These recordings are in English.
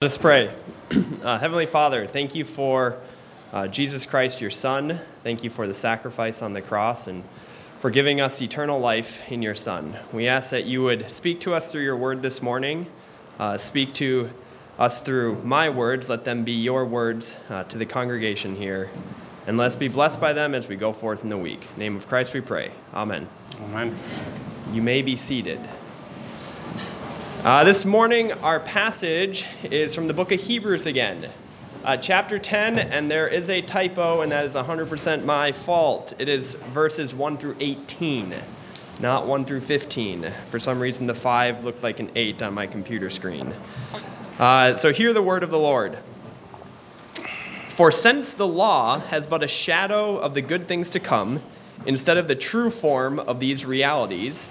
Let us pray. Uh, Heavenly Father, thank you for uh, Jesus Christ, your Son. Thank you for the sacrifice on the cross and for giving us eternal life in your Son. We ask that you would speak to us through your word this morning, uh, speak to us through my words. Let them be your words uh, to the congregation here. And let's be blessed by them as we go forth in the week. In the name of Christ we pray. Amen. Amen. You may be seated. Uh, this morning, our passage is from the book of Hebrews again, uh, chapter 10, and there is a typo, and that is 100% my fault. It is verses 1 through 18, not 1 through 15. For some reason, the 5 looked like an 8 on my computer screen. Uh, so, hear the word of the Lord. For since the law has but a shadow of the good things to come, instead of the true form of these realities,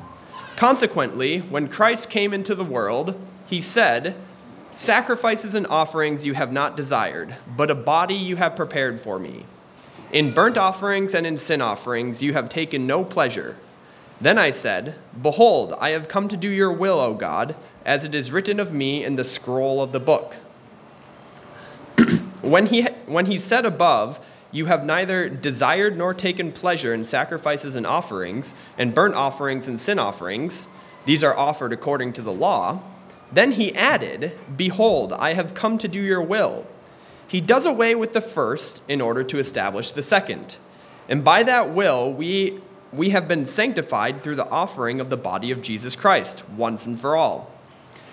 Consequently, when Christ came into the world, he said, Sacrifices and offerings you have not desired, but a body you have prepared for me. In burnt offerings and in sin offerings you have taken no pleasure. Then I said, Behold, I have come to do your will, O God, as it is written of me in the scroll of the book. when, he, when he said above, you have neither desired nor taken pleasure in sacrifices and offerings, and burnt offerings and sin offerings. These are offered according to the law. Then he added, Behold, I have come to do your will. He does away with the first in order to establish the second. And by that will, we, we have been sanctified through the offering of the body of Jesus Christ, once and for all.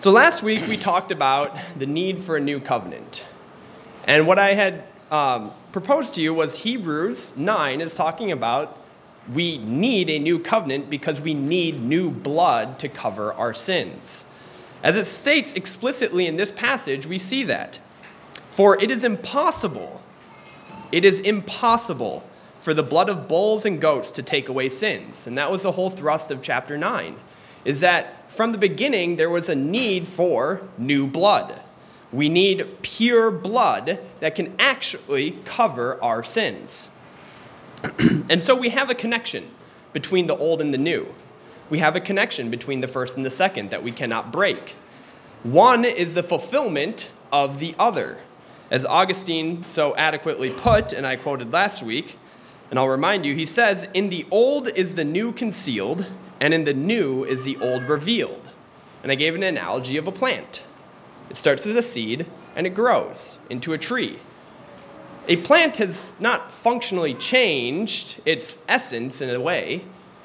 So last week we talked about the need for a new covenant. And what I had um, proposed to you was Hebrews 9 is talking about we need a new covenant because we need new blood to cover our sins. As it states explicitly in this passage, we see that. For it is impossible, it is impossible for the blood of bulls and goats to take away sins. And that was the whole thrust of chapter 9, is that from the beginning, there was a need for new blood. We need pure blood that can actually cover our sins. and so we have a connection between the old and the new. We have a connection between the first and the second that we cannot break. One is the fulfillment of the other. As Augustine so adequately put, and I quoted last week, and I'll remind you, he says, In the old is the new concealed, and in the new is the old revealed. And I gave an analogy of a plant. It starts as a seed and it grows into a tree. A plant has not functionally changed its essence in a way,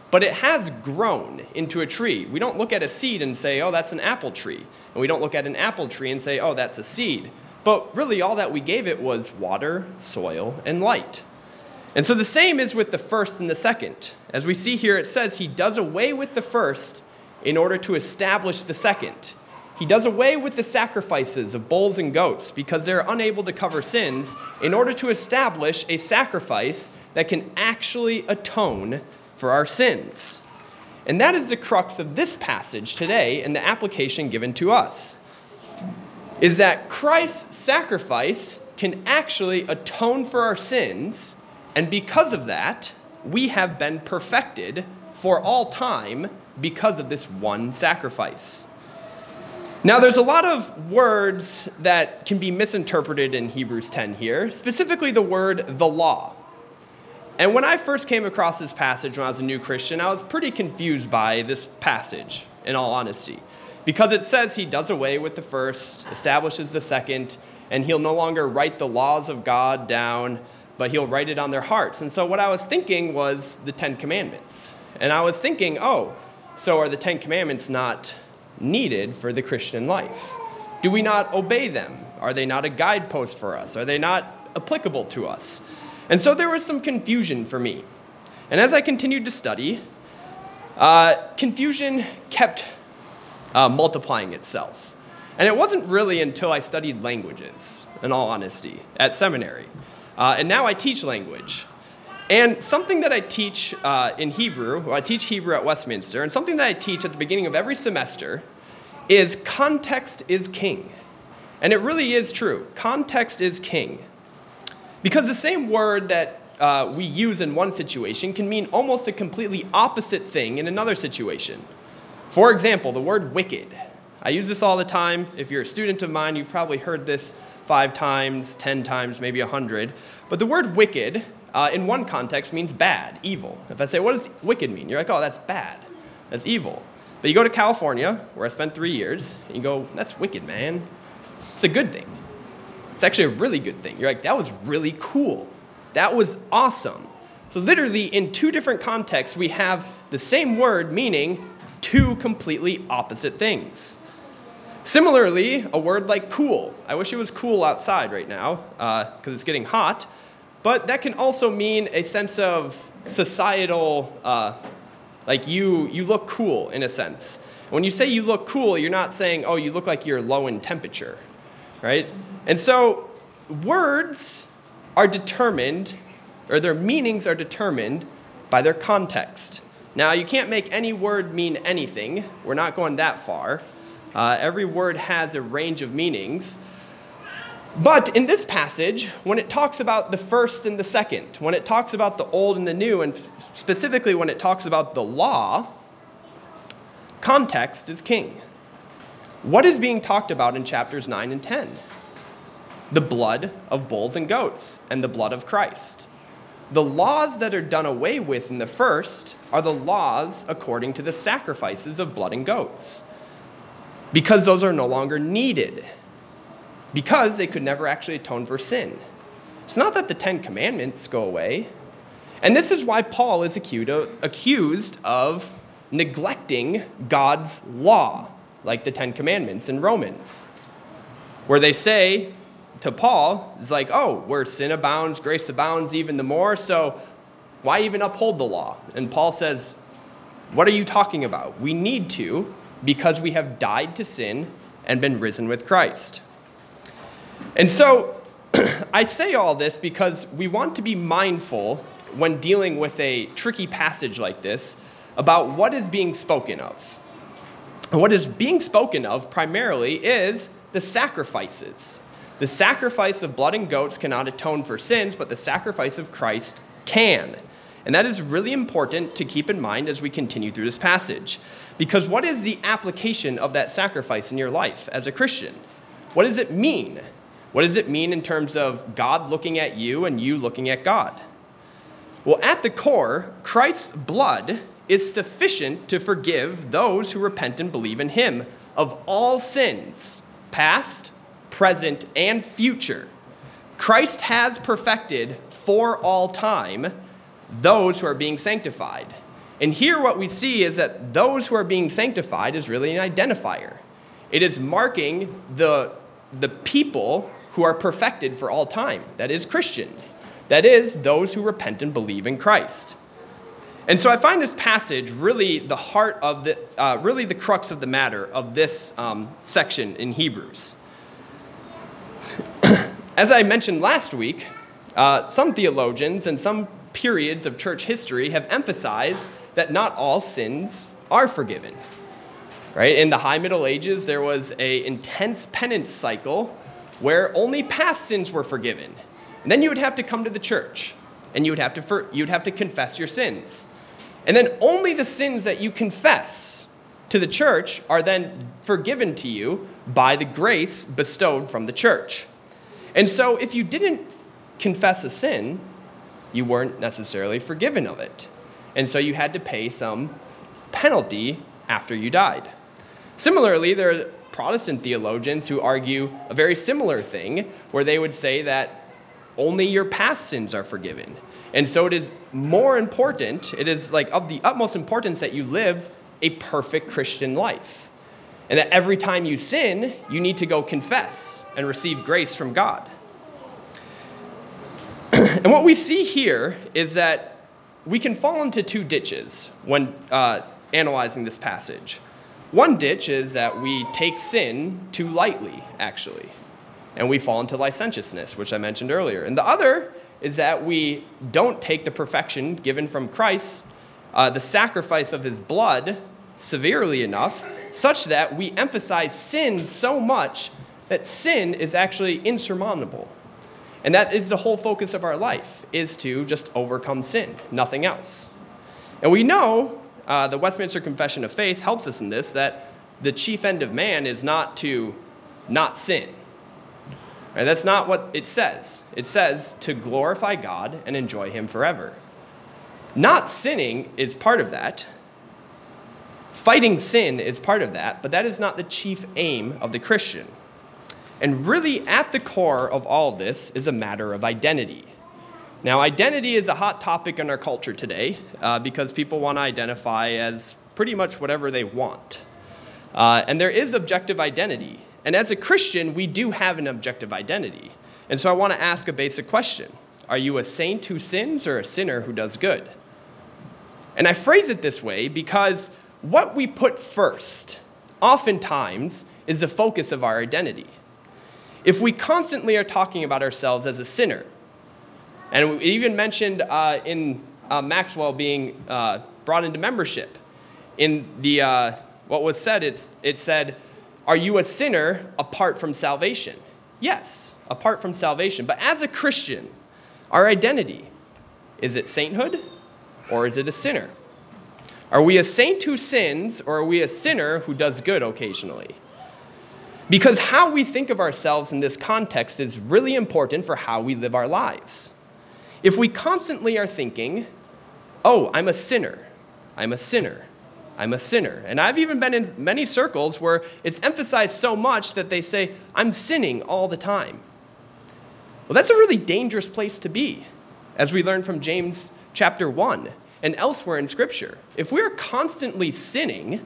but it has grown into a tree. We don't look at a seed and say, oh, that's an apple tree. And we don't look at an apple tree and say, oh, that's a seed. But really, all that we gave it was water, soil, and light. And so the same is with the first and the second. As we see here, it says he does away with the first in order to establish the second. He does away with the sacrifices of bulls and goats because they're unable to cover sins in order to establish a sacrifice that can actually atone for our sins. And that is the crux of this passage today and the application given to us. Is that Christ's sacrifice can actually atone for our sins and because of that, we have been perfected for all time because of this one sacrifice. Now, there's a lot of words that can be misinterpreted in Hebrews 10 here, specifically the word the law. And when I first came across this passage when I was a new Christian, I was pretty confused by this passage, in all honesty, because it says he does away with the first, establishes the second, and he'll no longer write the laws of God down, but he'll write it on their hearts. And so what I was thinking was the Ten Commandments. And I was thinking, oh, so are the Ten Commandments not needed for the Christian life? Do we not obey them? Are they not a guidepost for us? Are they not applicable to us? And so there was some confusion for me. And as I continued to study, uh, confusion kept uh, multiplying itself. And it wasn't really until I studied languages, in all honesty, at seminary. Uh, and now I teach language. And something that I teach uh, in Hebrew, well, I teach Hebrew at Westminster, and something that I teach at the beginning of every semester is context is king. And it really is true. Context is king. Because the same word that uh, we use in one situation can mean almost a completely opposite thing in another situation. For example, the word wicked. I use this all the time. If you're a student of mine, you've probably heard this five times, ten times, maybe a hundred. But the word wicked, uh, in one context, means bad, evil. If I say, what does wicked mean? You're like, oh, that's bad. That's evil. But you go to California, where I spent three years, and you go, that's wicked, man. It's a good thing. It's actually a really good thing. You're like, that was really cool. That was awesome. So, literally, in two different contexts, we have the same word meaning two completely opposite things. Similarly, a word like cool. I wish it was cool outside right now because uh, it's getting hot, but that can also mean a sense of societal, uh, like you, you look cool in a sense. When you say you look cool, you're not saying, oh, you look like you're low in temperature, right? And so words are determined, or their meanings are determined by their context. Now, you can't make any word mean anything. We're not going that far. Uh, every word has a range of meanings. But in this passage, when it talks about the first and the second, when it talks about the old and the new, and specifically when it talks about the law, context is king. What is being talked about in chapters 9 and 10? the blood of bulls and goats and the blood of Christ. The laws that are done away with in the first are the laws according to the sacrifices of blood and goats, because those are no longer needed, because they could never actually atone for sin. It's not that the Ten Commandments go away. And this is why Paul is accused of neglecting God's law, like the Ten Commandments in Romans, where they say, to Paul is like, oh, where sin abounds, grace abounds even the more, so why even uphold the law? And Paul says, what are you talking about? We need to because we have died to sin and been risen with Christ. And so I say all this because we want to be mindful when dealing with a tricky passage like this about what is being spoken of. What is being spoken of primarily is the sacrifices. The sacrifice of blood and goats cannot atone for sins, but the sacrifice of Christ can. And that is really important to keep in mind as we continue through this passage. Because what is the application of that sacrifice in your life as a Christian? What does it mean? What does it mean in terms of God looking at you and you looking at God? Well, at the core, Christ's blood is sufficient to forgive those who repent and believe in him of all sins, past, present, and future. Christ has perfected for all time those who are being sanctified. And here, what we see is that those who are being sanctified is really an identifier. It is marking the, the people who are perfected for all time. That is, Christians. That is, those who repent and believe in Christ. And so I find this passage really the heart of the, uh, really the crux of the matter of this um, section in Hebrews. As I mentioned last week, uh, some theologians and some periods of church history have emphasized that not all sins are forgiven. Right? In the high Middle Ages, there was a intense penance cycle where only past sins were forgiven. And then you would have to come to the church. and you would have to, for, you'd have to confess your sins. And then only the sins that you confess to the church are then forgiven to you by the grace bestowed from the church. And so if you didn't confess a sin, you weren't necessarily forgiven of it. And so you had to pay some penalty after you died. Similarly, there are Protestant theologians who argue a very similar thing, where they would say that only your past sins are forgiven. And so it is more important, it is like of the utmost importance that you live a perfect Christian life. And that every time you sin, you need to go confess and receive grace from God. and what we see here is that we can fall into two ditches when uh, analyzing this passage. One ditch is that we take sin too lightly, actually, and we fall into licentiousness, which I mentioned earlier. And the other is that we don't take the perfection given from Christ, uh, the sacrifice of his blood, severely enough, such that we emphasize sin so much that sin is actually insurmountable. And that is the whole focus of our life, is to just overcome sin, nothing else. And we know, uh, the Westminster Confession of Faith helps us in this, that the chief end of man is not to not sin. That's not what it says. It says to glorify God and enjoy Him forever. Not sinning is part of that. Fighting sin is part of that, but that is not the chief aim of the Christian. And really, at the core of all of this is a matter of identity. Now, identity is a hot topic in our culture today uh, because people want to identify as pretty much whatever they want. Uh, and there is objective identity. And as a Christian, we do have an objective identity. And so I want to ask a basic question Are you a saint who sins or a sinner who does good? And I phrase it this way because what we put first, oftentimes, is the focus of our identity. If we constantly are talking about ourselves as a sinner, and even mentioned uh, in uh, Maxwell being uh, brought into membership, in the uh, what was said, it's, it said, are you a sinner apart from salvation? Yes, apart from salvation. But as a Christian, our identity is it sainthood or is it a sinner? Are we a saint who sins or are we a sinner who does good occasionally? Because how we think of ourselves in this context is really important for how we live our lives. If we constantly are thinking, oh, I'm a sinner, I'm a sinner, I'm a sinner. And I've even been in many circles where it's emphasized so much that they say, I'm sinning all the time. Well, that's a really dangerous place to be, as we learn from James chapter 1 and elsewhere in Scripture. If we're constantly sinning,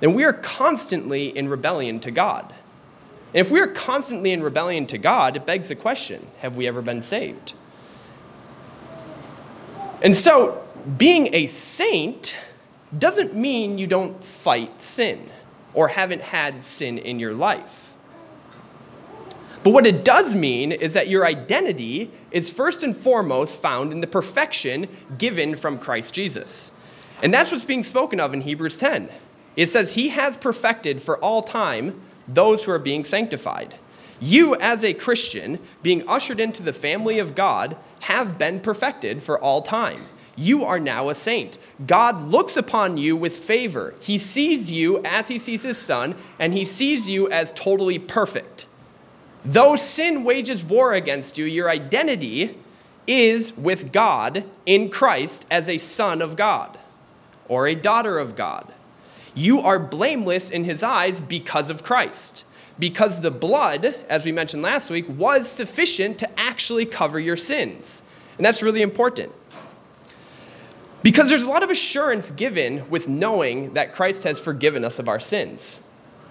then we are constantly in rebellion to God. And if we are constantly in rebellion to God, it begs the question have we ever been saved? And so, being a saint doesn't mean you don't fight sin or haven't had sin in your life. But what it does mean is that your identity is first and foremost found in the perfection given from Christ Jesus. And that's what's being spoken of in Hebrews 10. It says, He has perfected for all time those who are being sanctified. You, as a Christian, being ushered into the family of God, have been perfected for all time you are now a saint. God looks upon you with favor. He sees you as he sees his son, and he sees you as totally perfect. Though sin wages war against you, your identity is with God in Christ as a son of God or a daughter of God. You are blameless in his eyes because of Christ. Because the blood, as we mentioned last week, was sufficient to actually cover your sins. And that's really important. Because there's a lot of assurance given with knowing that Christ has forgiven us of our sins.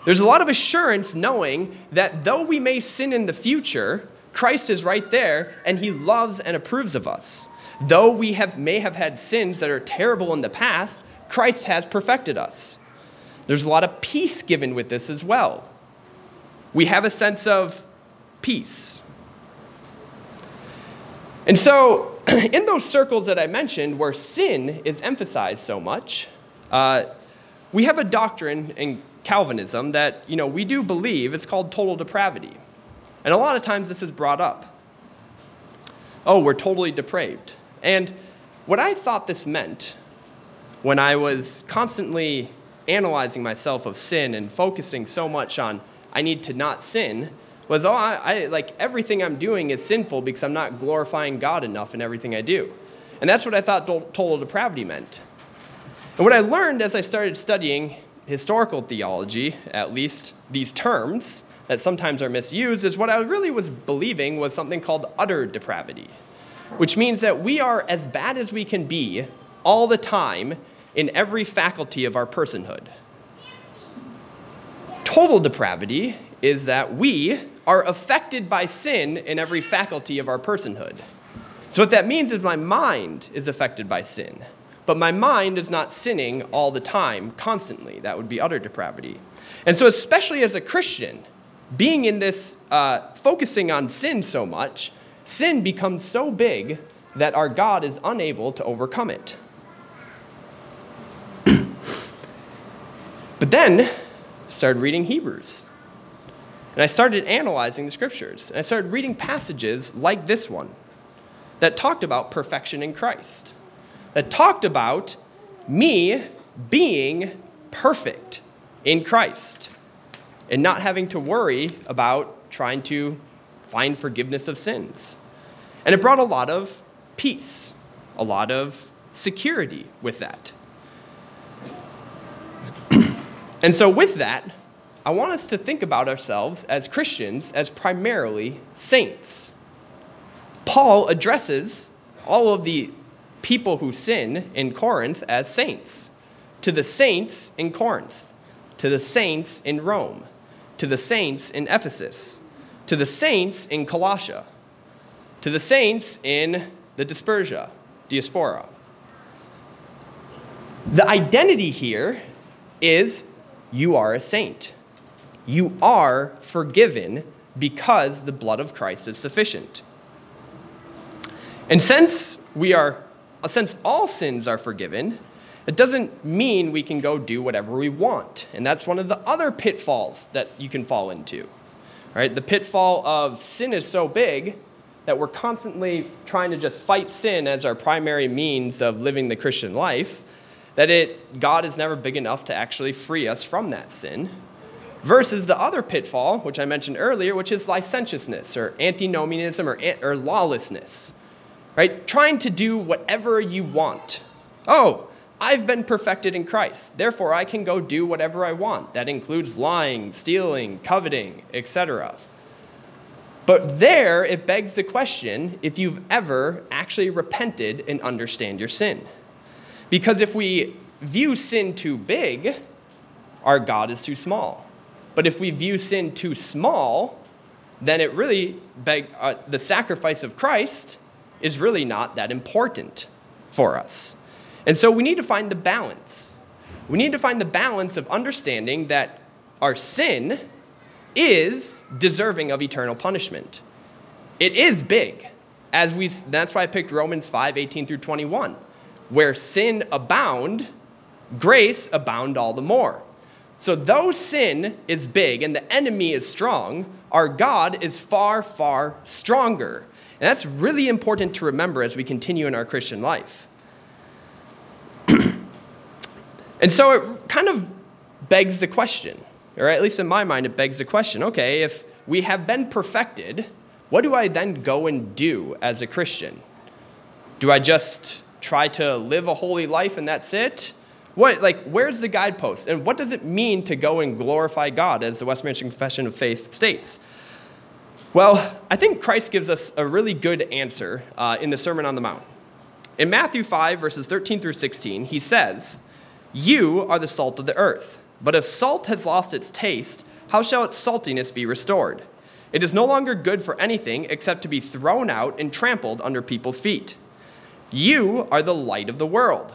There's a lot of assurance knowing that though we may sin in the future, Christ is right there and he loves and approves of us. Though we have, may have had sins that are terrible in the past, Christ has perfected us. There's a lot of peace given with this as well. We have a sense of peace. And so, in those circles that I mentioned where sin is emphasized so much, uh, we have a doctrine in Calvinism that you know we do believe it's called total depravity, and a lot of times this is brought up. Oh, we're totally depraved. And what I thought this meant when I was constantly analyzing myself of sin and focusing so much on I need to not sin was oh I, I, like everything I'm doing is sinful because I'm not glorifying God enough in everything I do. And that's what I thought total depravity meant. And what I learned as I started studying historical theology, at least these terms that sometimes are misused, is what I really was believing was something called utter depravity, which means that we are as bad as we can be all the time in every faculty of our personhood. Total depravity is that we are affected by sin in every faculty of our personhood. So, what that means is my mind is affected by sin, but my mind is not sinning all the time, constantly. That would be utter depravity. And so, especially as a Christian, being in this, uh, focusing on sin so much, sin becomes so big that our God is unable to overcome it. Then I started reading Hebrews. And I started analyzing the scriptures. And I started reading passages like this one that talked about perfection in Christ, that talked about me being perfect in Christ and not having to worry about trying to find forgiveness of sins. And it brought a lot of peace, a lot of security with that. And so, with that, I want us to think about ourselves as Christians as primarily saints. Paul addresses all of the people who sin in Corinth as saints. To the saints in Corinth, to the saints in Rome, to the saints in Ephesus, to the saints in Colossia, to the saints in the dispersia, diaspora. The identity here is you are a saint you are forgiven because the blood of Christ is sufficient. And since we are since all sins are forgiven, it doesn't mean we can go do whatever we want. And that's one of the other pitfalls that you can fall into. Right? The pitfall of sin is so big that we're constantly trying to just fight sin as our primary means of living the Christian life, that it God is never big enough to actually free us from that sin versus the other pitfall, which I mentioned earlier, which is licentiousness or antinomianism or, or lawlessness, right? Trying to do whatever you want. Oh, I've been perfected in Christ, therefore I can go do whatever I want. That includes lying, stealing, coveting, etc. But there, it begs the question if you've ever actually repented and understand your sin. Because if we view sin too big, our God is too small. But if we view sin too small, then it really beg, uh, the sacrifice of Christ is really not that important for us. And so we need to find the balance. We need to find the balance of understanding that our sin is deserving of eternal punishment. It is big. As we that's why I picked Romans 5, 18 through 21. Where sin abound, grace abound all the more. So, though sin is big and the enemy is strong, our God is far, far stronger. And that's really important to remember as we continue in our Christian life. and so it kind of begs the question, or at least in my mind, it begs the question okay, if we have been perfected, what do I then go and do as a Christian? Do I just try to live a holy life and that's it? What, like, where's the guidepost? And what does it mean to go and glorify God, as the Westminster Confession of Faith states? Well, I think Christ gives us a really good answer uh, in the Sermon on the Mount. In Matthew 5, verses 13 through 16, he says, You are the salt of the earth. But if salt has lost its taste, how shall its saltiness be restored? It is no longer good for anything except to be thrown out and trampled under people's feet. You are the light of the world.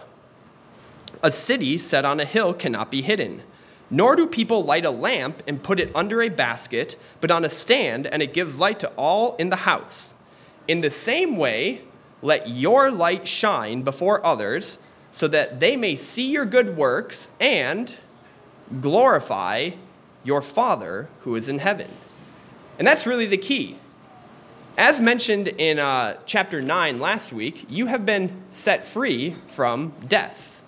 A city set on a hill cannot be hidden. Nor do people light a lamp and put it under a basket, but on a stand, and it gives light to all in the house. In the same way, let your light shine before others, so that they may see your good works and glorify your Father who is in heaven. And that's really the key. As mentioned in uh, chapter 9 last week, you have been set free from death.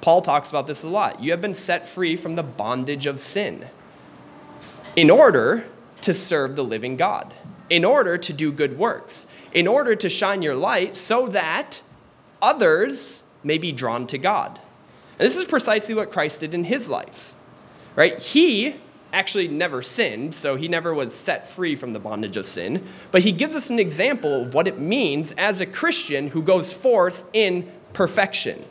Paul talks about this a lot. You have been set free from the bondage of sin in order to serve the living God, in order to do good works, in order to shine your light so that others may be drawn to God. And this is precisely what Christ did in his life, right? He actually never sinned, so he never was set free from the bondage of sin. But he gives us an example of what it means as a Christian who goes forth in perfection.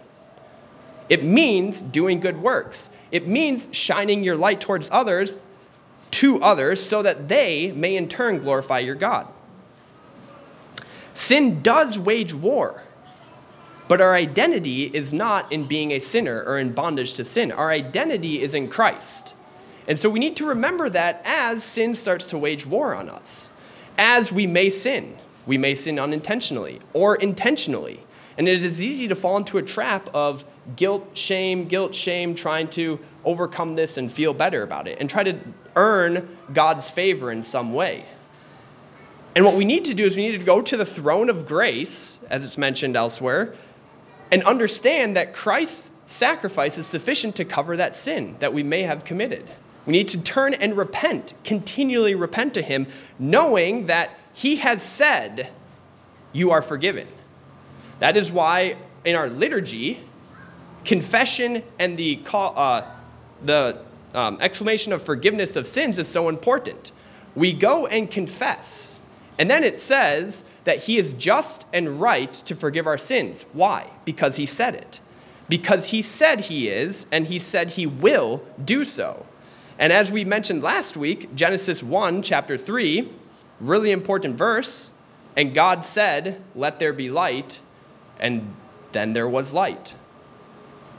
It means doing good works. It means shining your light towards others, to others, so that they may in turn glorify your God. Sin does wage war, but our identity is not in being a sinner or in bondage to sin. Our identity is in Christ. And so we need to remember that as sin starts to wage war on us, as we may sin, we may sin unintentionally or intentionally. And it is easy to fall into a trap of guilt, shame, guilt, shame, trying to overcome this and feel better about it and try to earn God's favor in some way. And what we need to do is we need to go to the throne of grace, as it's mentioned elsewhere, and understand that Christ's sacrifice is sufficient to cover that sin that we may have committed. We need to turn and repent, continually repent to Him, knowing that He has said, You are forgiven. That is why in our liturgy, confession and the, call, uh, the um, exclamation of forgiveness of sins is so important. We go and confess. And then it says that He is just and right to forgive our sins. Why? Because He said it. Because He said He is, and He said He will do so. And as we mentioned last week, Genesis 1, chapter 3, really important verse. And God said, Let there be light, and then there was light.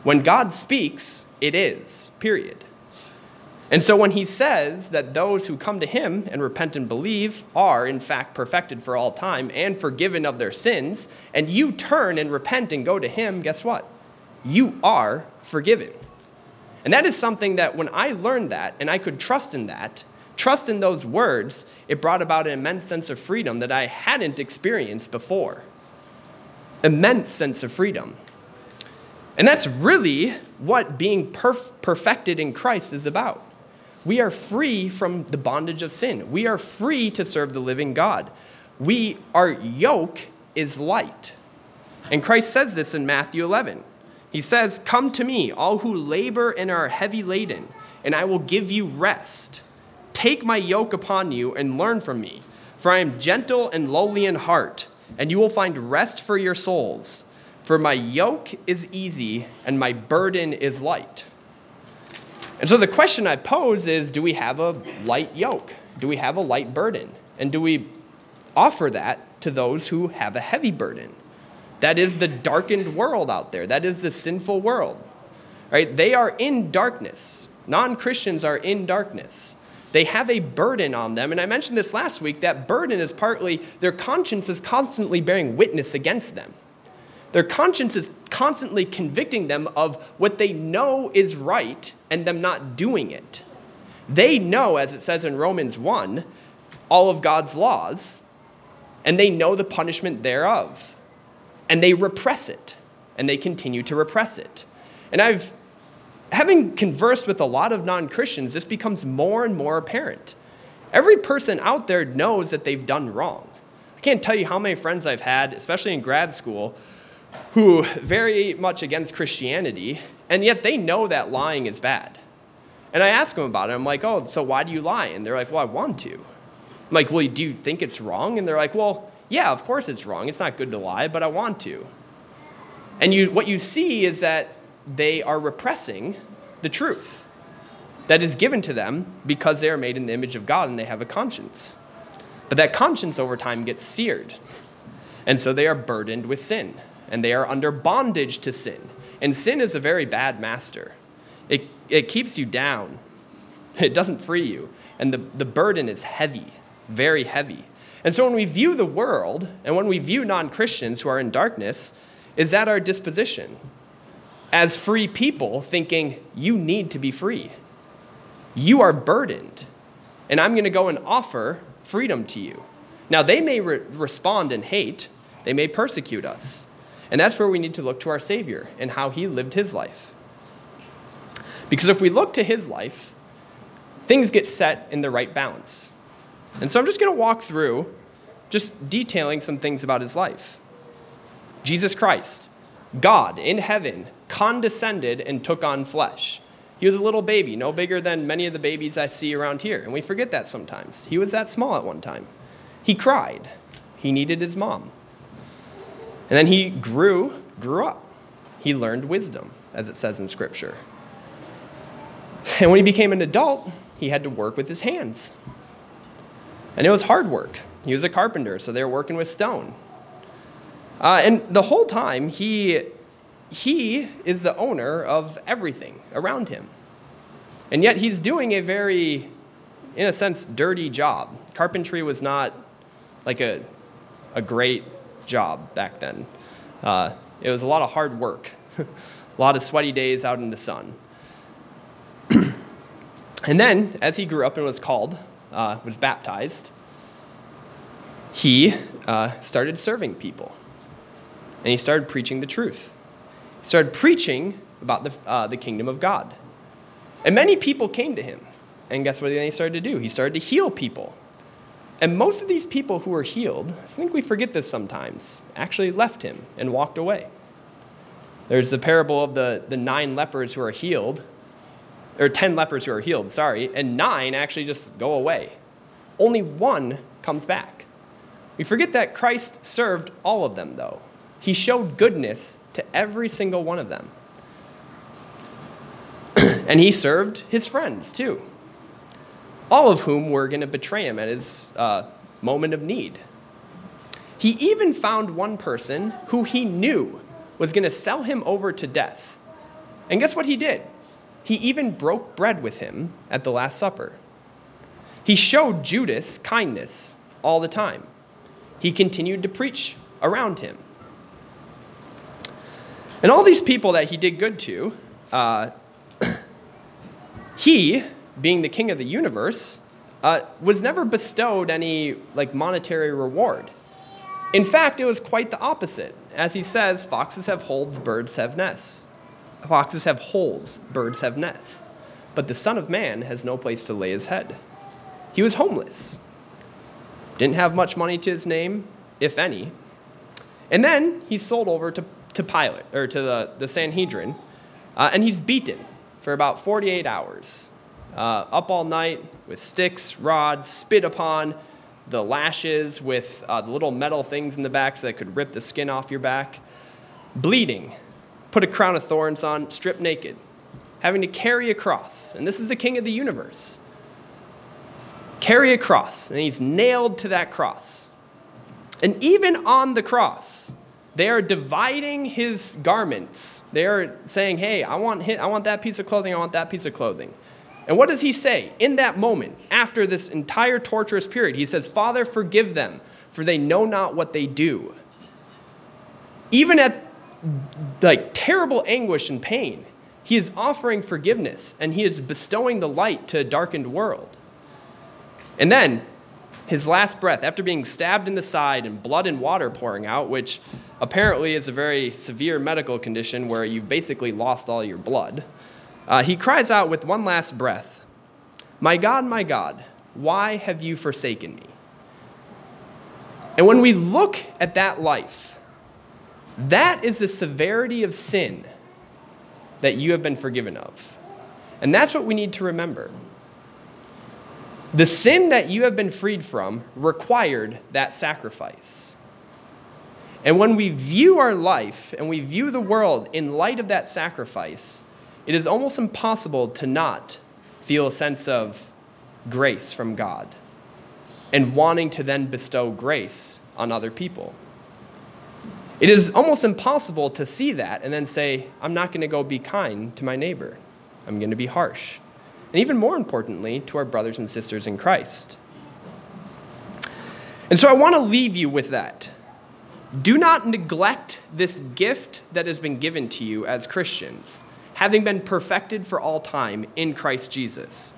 When God speaks, it is, period. And so when he says that those who come to him and repent and believe are, in fact, perfected for all time and forgiven of their sins, and you turn and repent and go to him, guess what? You are forgiven. And that is something that when I learned that and I could trust in that, trust in those words, it brought about an immense sense of freedom that I hadn't experienced before. Immense sense of freedom. And that's really what being perf- perfected in Christ is about. We are free from the bondage of sin. We are free to serve the living God. We our yoke is light. And Christ says this in Matthew 11. He says, Come to me, all who labor and are heavy laden, and I will give you rest. Take my yoke upon you and learn from me, for I am gentle and lowly in heart, and you will find rest for your souls. For my yoke is easy and my burden is light. And so the question I pose is do we have a light yoke? Do we have a light burden? And do we offer that to those who have a heavy burden? That is the darkened world out there. That is the sinful world. Right? They are in darkness. Non-Christians are in darkness. They have a burden on them. And I mentioned this last week that burden is partly their conscience is constantly bearing witness against them. Their conscience is constantly convicting them of what they know is right and them not doing it. They know, as it says in Romans 1, all of God's laws, and they know the punishment thereof and they repress it and they continue to repress it. And I've, having conversed with a lot of non Christians, this becomes more and more apparent. Every person out there knows that they've done wrong. I can't tell you how many friends I've had, especially in grad school, who very much against Christianity, and yet they know that lying is bad. And I ask them about it. I'm like, oh, so why do you lie? And they're like, well, I want to. I'm like, well, do you think it's wrong? And they're like, well, yeah, of course it's wrong. It's not good to lie, but I want to. And you, what you see is that they are repressing the truth that is given to them because they are made in the image of God and they have a conscience. But that conscience over time gets seared. And so they are burdened with sin and they are under bondage to sin. And sin is a very bad master. It, it keeps you down, it doesn't free you. And the, the burden is heavy, very heavy. And so when we view the world and when we view non Christians who are in darkness, is that our disposition? As free people, thinking, you need to be free. You are burdened, and I'm going to go and offer freedom to you. Now, they may re- respond in hate, they may persecute us. And that's where we need to look to our Savior and how he lived his life. Because if we look to his life, things get set in the right balance. And so I'm just going to walk through just detailing some things about his life. Jesus Christ, God in heaven, condescended and took on flesh. He was a little baby, no bigger than many of the babies I see around here, and we forget that sometimes. He was that small at one time. He cried. He needed his mom. And then he grew, grew up. He learned wisdom, as it says in Scripture. And when he became an adult, he had to work with his hands. And it was hard work. He was a carpenter, so they were working with stone. Uh, and the whole time, he, he is the owner of everything around him. And yet, he's doing a very, in a sense, dirty job. Carpentry was not like a, a great job back then. Uh, it was a lot of hard work, a lot of sweaty days out in the sun. and then, as he grew up and was called, uh, was baptized, he uh, started serving people. And he started preaching the truth. He started preaching about the, uh, the kingdom of God. And many people came to him. And guess what he started to do? He started to heal people. And most of these people who were healed, I think we forget this sometimes, actually left him and walked away. There's the parable of the, the nine lepers who are healed, or 10 lepers who are healed, sorry, and nine actually just go away. Only one comes back. We forget that Christ served all of them, though. He showed goodness to every single one of them. and he served his friends, too all of whom were going to betray him at his uh, moment of need. He even found one person who he knew was going to sell him over to death. And guess what he did? He even broke bread with him at the Last Supper. He showed Judas kindness all the time. He continued to preach around him. And all these people that he did good to, uh, he being the king of the universe, uh, was never bestowed any like monetary reward. In fact, it was quite the opposite. As he says, foxes have holes, birds have nests. Foxes have holes, birds have nests. But the Son of Man has no place to lay his head. He was homeless, didn't have much money to his name, if any. And then he's sold over to, to Pilate, or to the, the Sanhedrin, uh, and he's beaten for about 48 hours uh, up all night with sticks, rods, spit upon, the lashes with uh, the little metal things in the back so that could rip the skin off your back, bleeding, put a crown of thorns on, stripped naked, having to carry a cross. And this is the king of the universe. Carry a cross, and he's nailed to that cross. And even on the cross, they are dividing his garments. They are saying, hey, I want, I want that piece of clothing, I want that piece of clothing. And what does he say in that moment, after this entire torturous period? He says, Father, forgive them, for they know not what they do. Even at like terrible anguish and pain, he is offering forgiveness and he is bestowing the light to a darkened world. And then his last breath, after being stabbed in the side and blood and water pouring out, which apparently is a very severe medical condition where you've basically lost all your blood. Uh, he cries out with one last breath My God, my God, why have you forsaken me? And when we look at that life, that is the severity of sin that you have been forgiven of. And that's what we need to remember. The sin that you have been freed from required that sacrifice. And when we view our life and we view the world in light of that sacrifice, it is almost impossible to not feel a sense of grace from God and wanting to then bestow grace on other people. It is almost impossible to see that and then say, I'm not going to go be kind to my neighbor. I'm going to be harsh. And even more importantly, to our brothers and sisters in Christ. And so I want to leave you with that. Do not neglect this gift that has been given to you as Christians having been perfected for all time in Christ Jesus.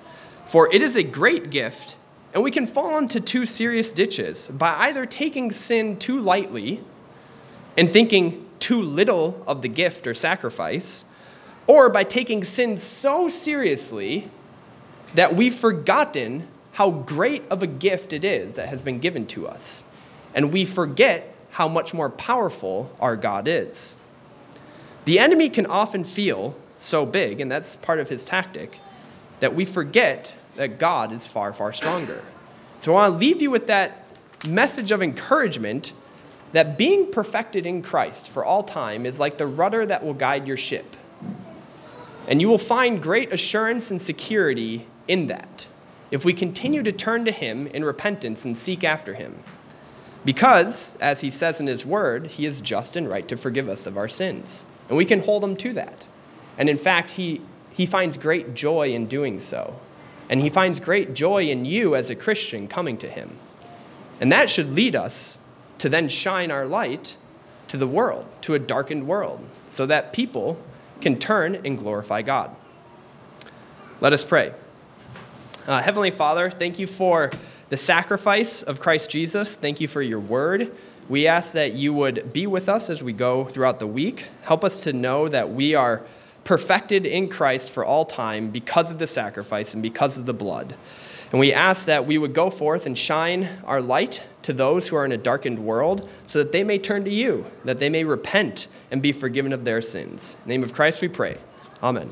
For it is a great gift And we can fall into two serious ditches by either taking sin too lightly and thinking too little of the gift or sacrifice, or by taking sin so seriously that we've forgotten how great of a gift it is that has been given to us. And we forget how much more powerful our God is. The enemy can often feel so big, and that's part of his tactic, that we forget that God is far, far stronger. So I want to leave you with that message of encouragement that being perfected in Christ for all time is like the rudder that will guide your ship. And you will find great assurance and security in that if we continue to turn to Him in repentance and seek after Him. Because, as He says in His Word, He is just and right to forgive us of our sins. And we can hold Him to that. And in fact, He, he finds great joy in doing so. And He finds great joy in you as a Christian coming to Him. And that should lead us to then shine our light to the world, to a darkened world, so that people can turn and glorify God. Let us pray. Uh, Heavenly Father, thank you for the sacrifice of Christ Jesus. Thank you for your word. We ask that you would be with us as we go throughout the week. Help us to know that we are perfected in Christ for all time because of the sacrifice and because of the blood. And we ask that we would go forth and shine our light to those who are in a darkened world so that they may turn to you, that they may repent and be forgiven of their sins. In the name of Christ we pray. Amen.